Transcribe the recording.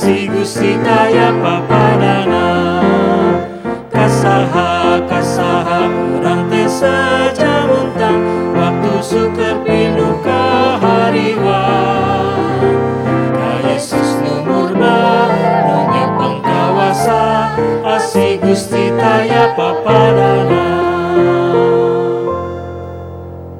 kasi gusti kaya papadana Kasaha kasaha kurang tesaja muntang Waktu sukar hari kahariwa Ka Yesus numurba nanya pengkawasa Asi gusti kaya papadana